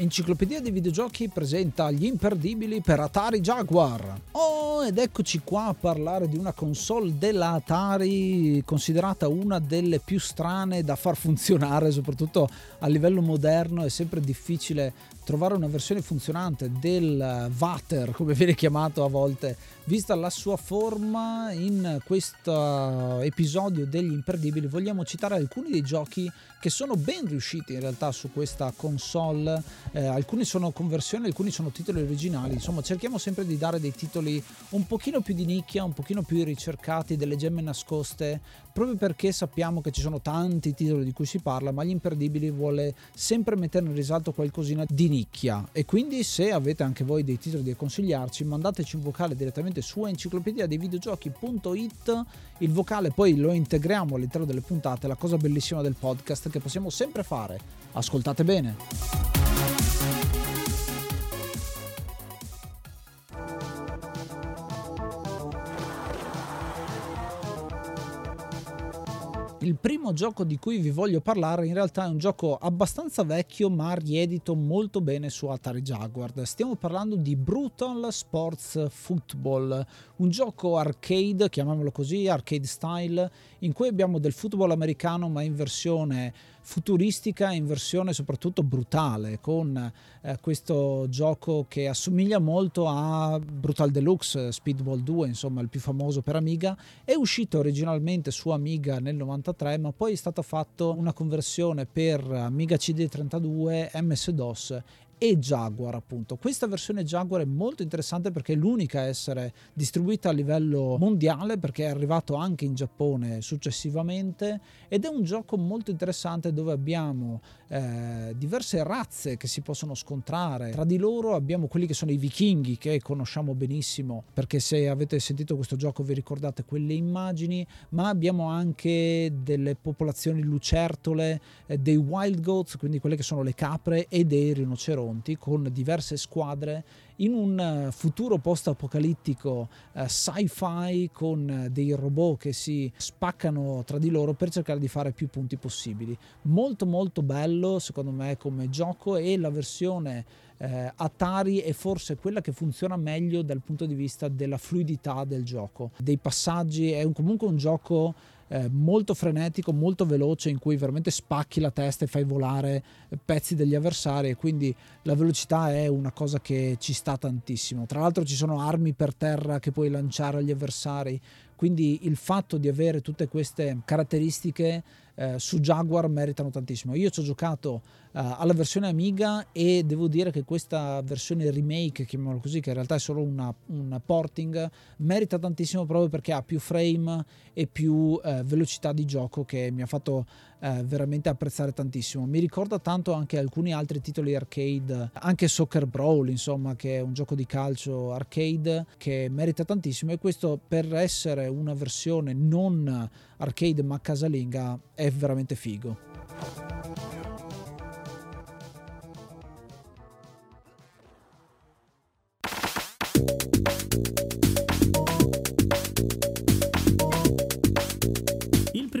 Enciclopedia dei videogiochi presenta gli imperdibili per Atari Jaguar. Oh, ed eccoci qua a parlare di una console della Atari considerata una delle più strane da far funzionare, soprattutto a livello moderno. È sempre difficile trovare una versione funzionante del Vater, come viene chiamato a volte, vista la sua forma. In questo episodio degli imperdibili vogliamo citare alcuni dei giochi che sono ben riusciti in realtà su questa console. Eh, alcuni sono conversioni, alcuni sono titoli originali. Insomma, cerchiamo sempre di dare dei titoli un pochino più di nicchia, un pochino più ricercati, delle gemme nascoste, proprio perché sappiamo che ci sono tanti titoli di cui si parla, ma gli imperdibili vuole sempre mettere in risalto qualcosina di nicchia. E quindi se avete anche voi dei titoli da consigliarci, mandateci un vocale direttamente su enciclopedia dei videogiochi.it. Il vocale poi lo integriamo all'interno delle puntate, la cosa bellissima del podcast che possiamo sempre fare. Ascoltate bene. Il primo gioco di cui vi voglio parlare in realtà è un gioco abbastanza vecchio ma riedito molto bene su Atari Jaguar. Stiamo parlando di Brutal Sports Football, un gioco arcade, chiamiamolo così, arcade style, in cui abbiamo del football americano ma in versione futuristica, in versione soprattutto brutale, con eh, questo gioco che assomiglia molto a Brutal Deluxe Speedball 2, insomma il più famoso per Amiga, è uscito originalmente su Amiga nel 93, ma poi è stata fatta una conversione per Amiga CD32, MS-DOS e Jaguar appunto. Questa versione Jaguar è molto interessante perché è l'unica a essere distribuita a livello mondiale perché è arrivato anche in Giappone successivamente ed è un gioco molto interessante dove abbiamo eh, diverse razze che si possono scontrare tra di loro abbiamo quelli che sono i vichinghi che conosciamo benissimo perché se avete sentito questo gioco vi ricordate quelle immagini ma abbiamo anche delle popolazioni lucertole eh, dei wild goats quindi quelle che sono le capre e dei rinoceronti con diverse squadre in un futuro post-apocalittico uh, sci-fi con uh, dei robot che si spaccano tra di loro per cercare di fare più punti possibili. Molto molto bello secondo me come gioco e la versione uh, Atari è forse quella che funziona meglio dal punto di vista della fluidità del gioco, dei passaggi, è un, comunque un gioco eh, molto frenetico, molto veloce, in cui veramente spacchi la testa e fai volare pezzi degli avversari. E quindi la velocità è una cosa che ci sta tantissimo. Tra l'altro, ci sono armi per terra che puoi lanciare agli avversari. Quindi il fatto di avere tutte queste caratteristiche eh, su Jaguar meritano tantissimo. Io ci ho giocato uh, alla versione Amiga e devo dire che questa versione remake, chiamiamolo così, che in realtà è solo una, una porting, merita tantissimo proprio perché ha più frame e più uh, velocità di gioco che mi ha fatto uh, veramente apprezzare tantissimo. Mi ricorda tanto anche alcuni altri titoli arcade, anche Soccer Brawl, insomma, che è un gioco di calcio arcade che merita tantissimo e questo per essere una versione non arcade ma casalinga è veramente figo.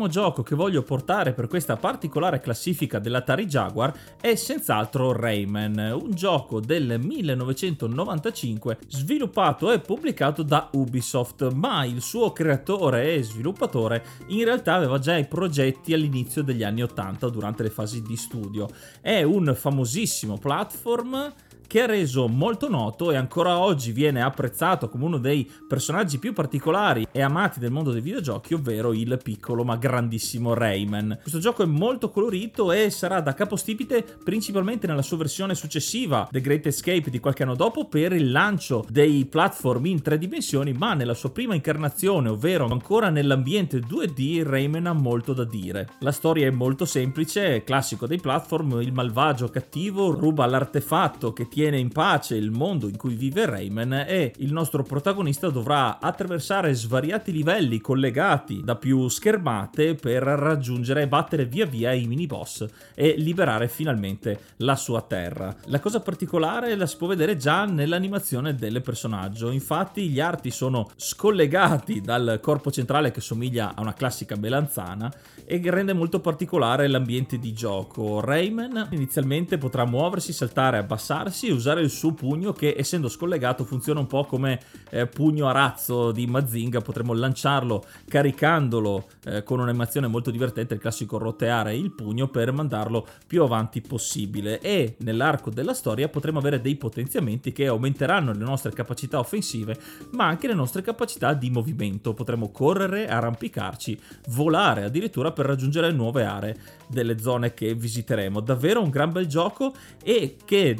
Primo gioco che voglio portare per questa particolare classifica dell'Atari Jaguar è senz'altro Rayman, un gioco del 1995 sviluppato e pubblicato da Ubisoft, ma il suo creatore e sviluppatore in realtà aveva già i progetti all'inizio degli anni 80 durante le fasi di studio. È un famosissimo platform che ha reso molto noto e ancora oggi viene apprezzato come uno dei personaggi più particolari e amati del mondo dei videogiochi, ovvero il piccolo ma grandissimo Rayman. Questo gioco è molto colorito e sarà da capostipite principalmente nella sua versione successiva, The Great Escape di qualche anno dopo, per il lancio dei platform in tre dimensioni, ma nella sua prima incarnazione, ovvero ancora nell'ambiente 2D, Rayman ha molto da dire. La storia è molto semplice, classico dei platform, il malvagio cattivo ruba l'artefatto che tiene tiene in pace il mondo in cui vive Rayman e il nostro protagonista dovrà attraversare svariati livelli collegati da più schermate per raggiungere e battere via via i mini boss e liberare finalmente la sua terra. La cosa particolare la si può vedere già nell'animazione del personaggio, infatti gli arti sono scollegati dal corpo centrale che somiglia a una classica melanzana e rende molto particolare l'ambiente di gioco. Rayman inizialmente potrà muoversi, saltare, abbassarsi usare il suo pugno che essendo scollegato funziona un po' come eh, pugno a razzo di Mazinga, potremmo lanciarlo caricandolo eh, con un'animazione molto divertente, il classico roteare il pugno per mandarlo più avanti possibile. E nell'arco della storia potremo avere dei potenziamenti che aumenteranno le nostre capacità offensive ma anche le nostre capacità di movimento, potremo correre, arrampicarci, volare addirittura per raggiungere nuove aree delle zone che visiteremo. Davvero un gran bel gioco e che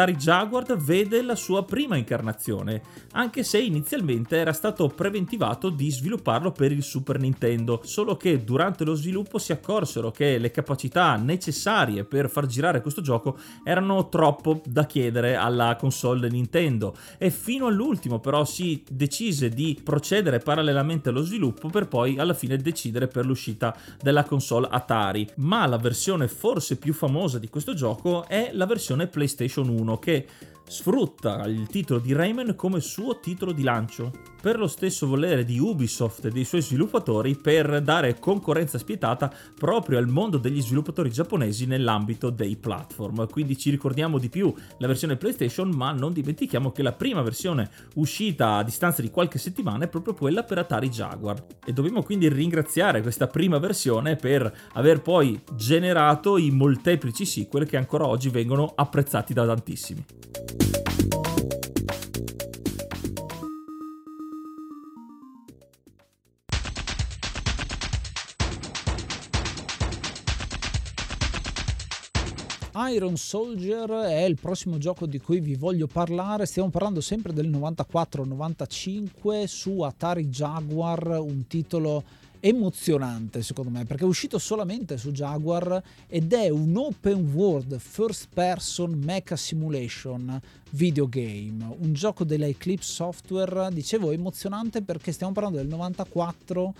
nell'Atari Jaguar vede la sua prima incarnazione, anche se inizialmente era stato preventivato di svilupparlo per il Super Nintendo, solo che durante lo sviluppo si accorsero che le capacità necessarie per far girare questo gioco erano troppo da chiedere alla console Nintendo e fino all'ultimo però si decise di procedere parallelamente allo sviluppo per poi alla fine decidere per l'uscita della console Atari, ma la versione forse più famosa di questo gioco è la versione PlayStation 1 che sfrutta il titolo di Rayman come suo titolo di lancio, per lo stesso volere di Ubisoft e dei suoi sviluppatori per dare concorrenza spietata proprio al mondo degli sviluppatori giapponesi nell'ambito dei platform. Quindi ci ricordiamo di più la versione PlayStation, ma non dimentichiamo che la prima versione uscita a distanza di qualche settimana è proprio quella per Atari Jaguar. E dobbiamo quindi ringraziare questa prima versione per aver poi generato i molteplici sequel che ancora oggi vengono apprezzati da tantissimi. Iron Soldier è il prossimo gioco di cui vi voglio parlare. Stiamo parlando sempre del 94-95 su Atari Jaguar, un titolo emozionante secondo me perché è uscito solamente su Jaguar ed è un open world first person mecha simulation videogame, un gioco della Eclipse Software, dicevo emozionante perché stiamo parlando del 94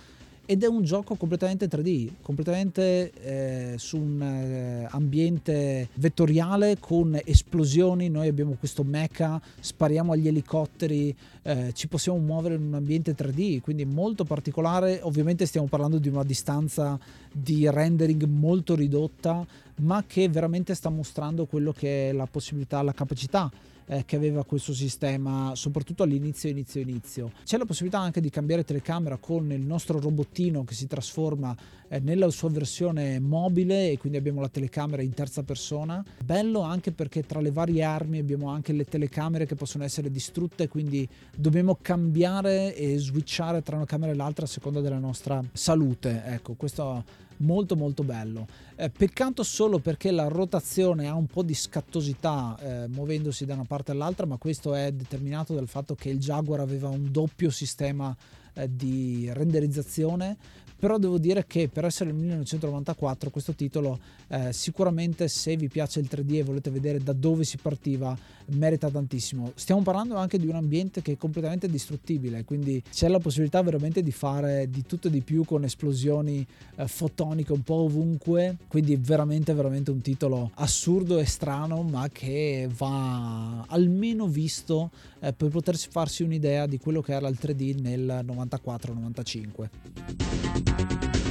ed è un gioco completamente 3D, completamente eh, su un eh, ambiente vettoriale con esplosioni, noi abbiamo questo mecha, spariamo agli elicotteri, eh, ci possiamo muovere in un ambiente 3D, quindi molto particolare, ovviamente stiamo parlando di una distanza di rendering molto ridotta, ma che veramente sta mostrando quello che è la possibilità, la capacità eh, che aveva questo sistema, soprattutto all'inizio, inizio, inizio. C'è la possibilità anche di cambiare telecamera con il nostro robottino che si trasforma eh, nella sua versione mobile e quindi abbiamo la telecamera in terza persona. Bello anche perché tra le varie armi abbiamo anche le telecamere che possono essere distrutte, quindi dobbiamo cambiare e switchare tra una camera e l'altra a seconda della nostra salute. Ecco, questo molto molto bello. Eh, peccato solo perché la rotazione ha un po' di scattosità eh, muovendosi da una parte all'altra, ma questo è determinato dal fatto che il Jaguar aveva un doppio sistema eh, di renderizzazione però devo dire che per essere il 1994 questo titolo eh, sicuramente se vi piace il 3D e volete vedere da dove si partiva merita tantissimo. Stiamo parlando anche di un ambiente che è completamente distruttibile quindi c'è la possibilità veramente di fare di tutto e di più con esplosioni eh, fotoniche un po' ovunque quindi veramente veramente un titolo assurdo e strano ma che va almeno visto eh, per potersi farsi un'idea di quello che era il 3D nel 94-95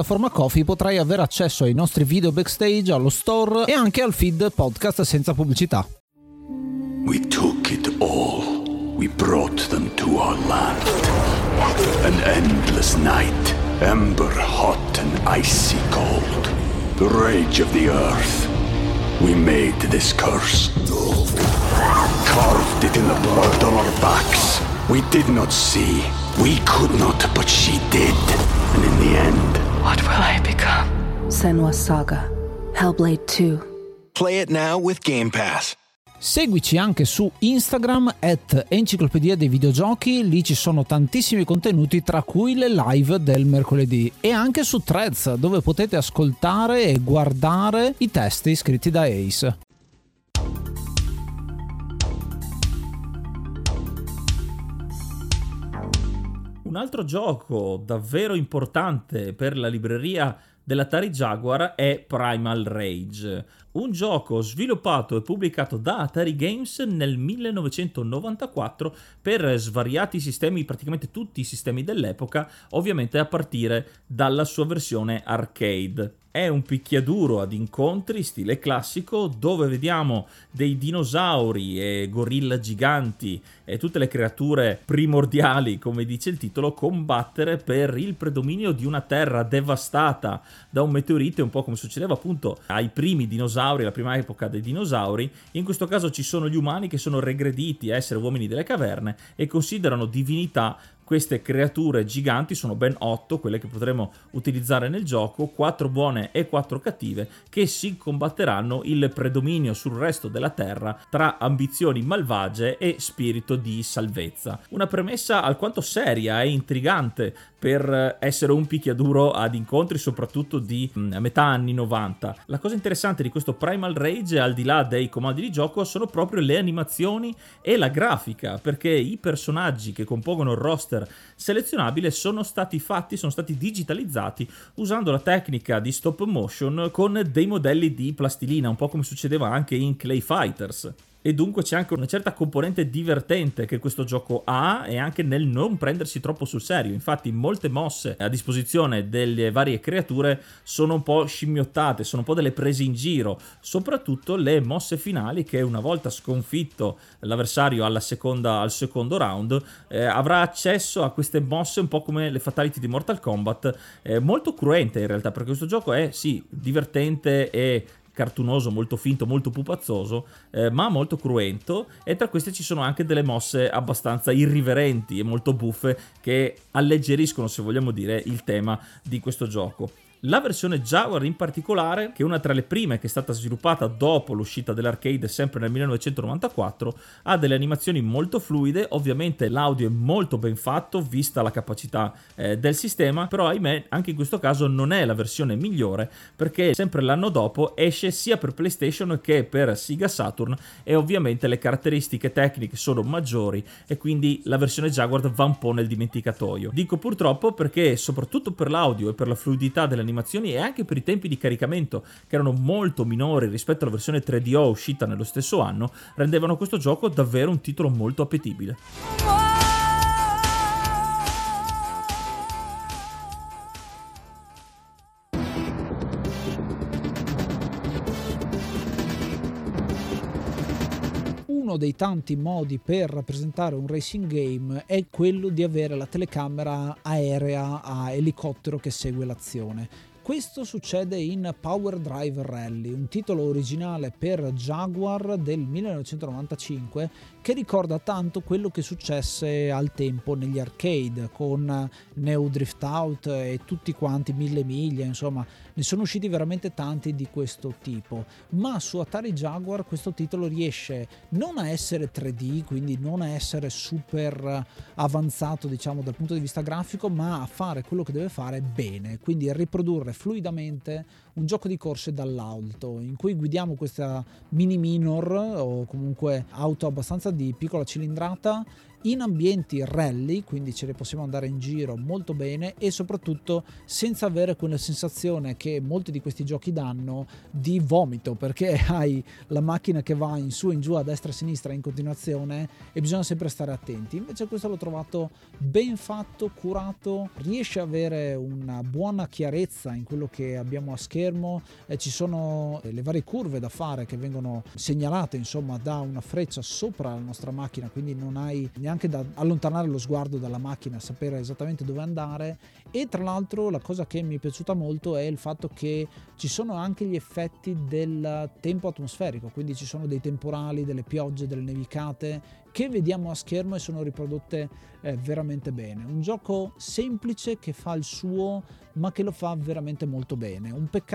piattaforma Coffee potrai avere accesso ai nostri video backstage, allo store e anche al feed podcast senza pubblicità. We took it all. We brought them to our land. An endless night, ember hot and icy cold. The rage of the earth. We made this curse. Carved it in the blood on our backs. We did not see. We could not, but she did. And in the end, What will I become? Senwa Saga. Hellblade 2. Play it now with Game Pass. Seguici anche su Instagram at Enciclopedia dei Videogiochi, lì ci sono tantissimi contenuti tra cui le live del mercoledì e anche su Threads dove potete ascoltare e guardare i testi scritti da Ace. Un altro gioco davvero importante per la libreria dell'Atari Jaguar è Primal Rage, un gioco sviluppato e pubblicato da Atari Games nel 1994 per svariati sistemi, praticamente tutti i sistemi dell'epoca, ovviamente a partire dalla sua versione arcade. È un picchiaduro ad incontri stile classico dove vediamo dei dinosauri e gorilla giganti e tutte le creature primordiali, come dice il titolo, combattere per il predominio di una terra devastata da un meteorite, un po' come succedeva appunto ai primi dinosauri, la prima epoca dei dinosauri. In questo caso ci sono gli umani che sono regrediti a essere uomini delle caverne e considerano divinità queste creature giganti sono ben 8 quelle che potremo utilizzare nel gioco, 4 buone e 4 cattive, che si combatteranno il predominio sul resto della Terra tra ambizioni malvagie e spirito di salvezza. Una premessa alquanto seria e intrigante per essere un picchiaduro ad incontri soprattutto di mh, metà anni 90. La cosa interessante di questo Primal Rage, al di là dei comandi di gioco, sono proprio le animazioni e la grafica, perché i personaggi che compongono il roster selezionabile sono stati fatti, sono stati digitalizzati usando la tecnica di stop motion con dei modelli di plastilina, un po' come succedeva anche in Clay Fighters e dunque c'è anche una certa componente divertente che questo gioco ha e anche nel non prendersi troppo sul serio. Infatti molte mosse a disposizione delle varie creature sono un po' scimmiottate, sono un po' delle prese in giro, soprattutto le mosse finali che una volta sconfitto l'avversario seconda, al secondo round eh, avrà accesso a queste mosse un po' come le fatality di Mortal Kombat, eh, molto cruente in realtà perché questo gioco è sì divertente e cartunoso, molto finto, molto pupazzoso, eh, ma molto cruento e tra queste ci sono anche delle mosse abbastanza irriverenti e molto buffe che alleggeriscono, se vogliamo dire, il tema di questo gioco. La versione Jaguar in particolare, che è una tra le prime che è stata sviluppata dopo l'uscita dell'arcade sempre nel 1994, ha delle animazioni molto fluide, ovviamente l'audio è molto ben fatto vista la capacità eh, del sistema, però ahimè anche in questo caso non è la versione migliore perché sempre l'anno dopo esce sia per PlayStation che per Sega Saturn e ovviamente le caratteristiche tecniche sono maggiori e quindi la versione Jaguar va un po' nel dimenticatoio. Dico purtroppo perché soprattutto per l'audio e per la fluidità delle animazioni e anche per i tempi di caricamento che erano molto minori rispetto alla versione 3DO uscita nello stesso anno, rendevano questo gioco davvero un titolo molto appetibile. Uno dei tanti modi per rappresentare un racing game è quello di avere la telecamera aerea a elicottero che segue l'azione. Questo succede in Power Drive Rally, un titolo originale per Jaguar del 1995 che ricorda tanto quello che successe al tempo negli arcade con Neo Drift Out e tutti quanti mille miglia, insomma ne sono usciti veramente tanti di questo tipo, ma su Atari Jaguar questo titolo riesce non a essere 3D, quindi non a essere super avanzato diciamo dal punto di vista grafico, ma a fare quello che deve fare bene, quindi a riprodurre fluidamente un gioco di corse dall'alto in cui guidiamo questa mini minor o comunque auto abbastanza di piccola cilindrata in ambienti rally, quindi ce ne possiamo andare in giro molto bene e soprattutto senza avere quella sensazione che molti di questi giochi danno di vomito, perché hai la macchina che va in su e in giù a destra a sinistra in continuazione e bisogna sempre stare attenti. Invece questo l'ho trovato ben fatto, curato, riesce ad avere una buona chiarezza in quello che abbiamo a schermo, eh, ci sono le varie curve da fare che vengono segnalate insomma da una freccia sopra la nostra macchina, quindi non hai neanche da allontanare lo sguardo dalla macchina, sapere esattamente dove andare e tra l'altro la cosa che mi è piaciuta molto è il fatto che ci sono anche gli effetti del tempo atmosferico, quindi ci sono dei temporali, delle piogge, delle nevicate che vediamo a schermo e sono riprodotte eh, veramente bene. Un gioco semplice che fa il suo, ma che lo fa veramente molto bene. Un peccato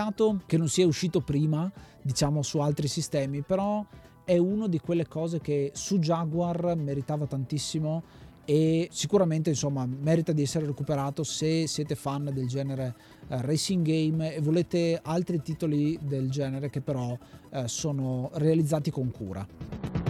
che non sia uscito prima, diciamo su altri sistemi, però è una di quelle cose che su Jaguar meritava tantissimo e sicuramente insomma merita di essere recuperato se siete fan del genere uh, racing game e volete altri titoli del genere che però uh, sono realizzati con cura.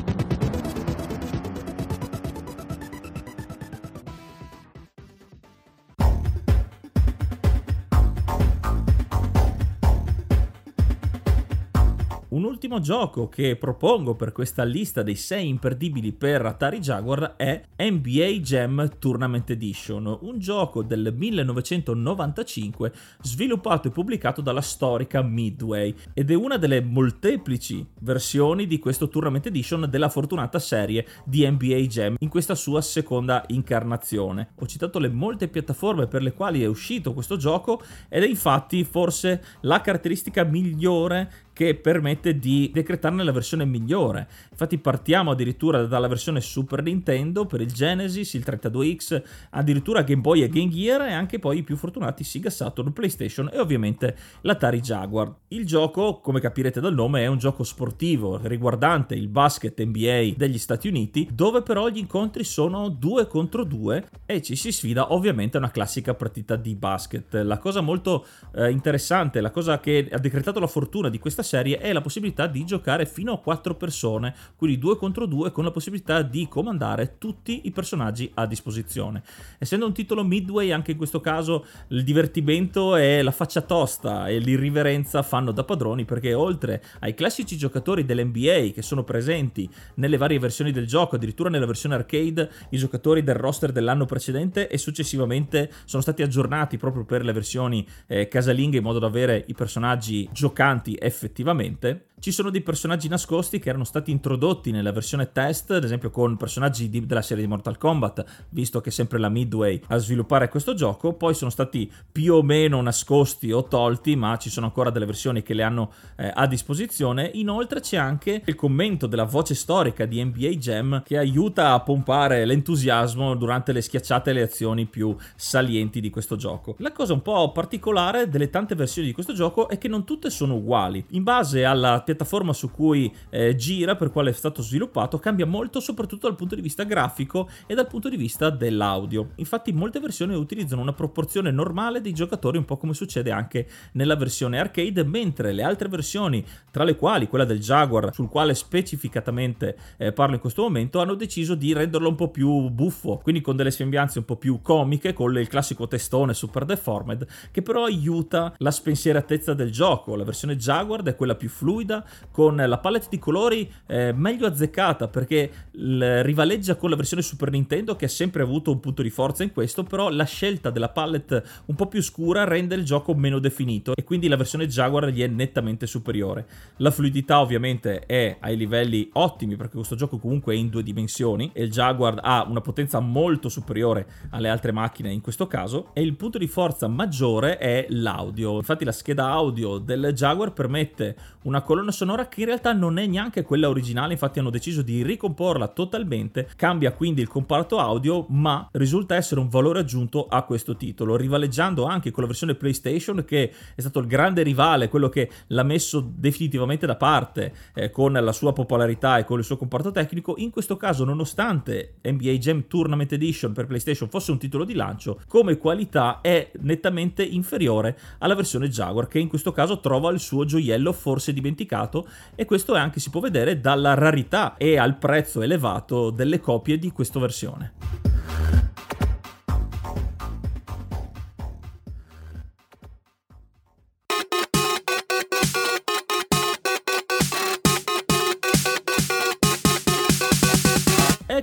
Un ultimo gioco che propongo per questa lista dei 6 imperdibili per Atari Jaguar è NBA Jam Tournament Edition, un gioco del 1995 sviluppato e pubblicato dalla storica Midway ed è una delle molteplici versioni di questo Tournament Edition della fortunata serie di NBA Jam in questa sua seconda incarnazione. Ho citato le molte piattaforme per le quali è uscito questo gioco ed è infatti forse la caratteristica migliore che permette di decretarne la versione migliore. Infatti partiamo addirittura dalla versione Super Nintendo per il Genesis, il 32X, addirittura Game Boy e Game Gear e anche poi i più fortunati Sega Saturn, PlayStation e ovviamente l'Atari Jaguar. Il gioco, come capirete dal nome, è un gioco sportivo riguardante il basket NBA degli Stati Uniti, dove però gli incontri sono due contro due e ci si sfida ovviamente a una classica partita di basket. La cosa molto eh, interessante, la cosa che ha decretato la fortuna di questa serie è la possibilità di giocare fino a 4 persone, quindi 2 contro 2 con la possibilità di comandare tutti i personaggi a disposizione. Essendo un titolo midway, anche in questo caso il divertimento e la faccia tosta e l'irriverenza fanno da padroni perché oltre ai classici giocatori dell'NBA che sono presenti nelle varie versioni del gioco, addirittura nella versione arcade, i giocatori del roster dell'anno precedente e successivamente sono stati aggiornati proprio per le versioni eh, casalinghe in modo da avere i personaggi giocanti effettivamente effettivamente ci sono dei personaggi nascosti che erano stati introdotti nella versione test, ad esempio con personaggi di, della serie di Mortal Kombat, visto che è sempre la Midway a sviluppare questo gioco, poi sono stati più o meno nascosti o tolti, ma ci sono ancora delle versioni che le hanno eh, a disposizione. Inoltre c'è anche il commento della voce storica di NBA Jam che aiuta a pompare l'entusiasmo durante le schiacciate e le azioni più salienti di questo gioco. La cosa un po' particolare delle tante versioni di questo gioco è che non tutte sono uguali. In base alla piattaforma su cui eh, gira, per quale è stato sviluppato, cambia molto soprattutto dal punto di vista grafico e dal punto di vista dell'audio. Infatti molte versioni utilizzano una proporzione normale dei giocatori, un po' come succede anche nella versione arcade, mentre le altre versioni, tra le quali quella del Jaguar, sul quale specificatamente eh, parlo in questo momento, hanno deciso di renderlo un po' più buffo, quindi con delle sembianze un po' più comiche, con il classico testone super deformed, che però aiuta la spensieratezza del gioco. La versione Jaguar è quella più fluida, con la palette di colori eh, meglio azzeccata perché rivaleggia con la versione Super Nintendo che ha sempre avuto un punto di forza in questo, però la scelta della palette un po' più scura rende il gioco meno definito e quindi la versione Jaguar gli è nettamente superiore. La fluidità ovviamente è ai livelli ottimi perché questo gioco comunque è in due dimensioni e il Jaguar ha una potenza molto superiore alle altre macchine in questo caso e il punto di forza maggiore è l'audio. Infatti la scheda audio del Jaguar permette una colonna sonora che in realtà non è neanche quella originale, infatti hanno deciso di ricomporla totalmente, cambia quindi il comparto audio, ma risulta essere un valore aggiunto a questo titolo, rivaleggiando anche con la versione PlayStation che è stato il grande rivale, quello che l'ha messo definitivamente da parte eh, con la sua popolarità e con il suo comparto tecnico. In questo caso, nonostante NBA Jam Tournament Edition per PlayStation fosse un titolo di lancio, come qualità è nettamente inferiore alla versione Jaguar, che in questo caso trova il suo gioiello forse dimenticato e questo è anche si può vedere dalla rarità e al prezzo elevato delle copie di questa versione.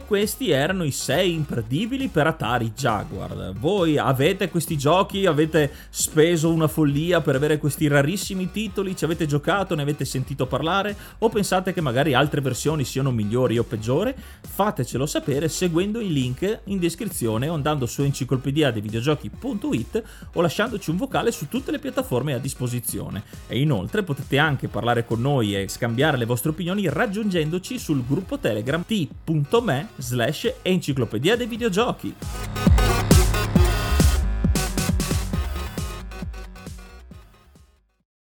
Questi erano i 6 imperdibili per Atari Jaguar. Voi avete questi giochi, avete speso una follia per avere questi rarissimi titoli, ci avete giocato, ne avete sentito parlare o pensate che magari altre versioni siano migliori o peggiori? Fatecelo sapere seguendo i link in descrizione o andando su enciclopedia dei videogiochi.it o lasciandoci un vocale su tutte le piattaforme a disposizione. E inoltre potete anche parlare con noi e scambiare le vostre opinioni raggiungendoci sul gruppo Telegram t.me slash enciclopedia dei videogiochi.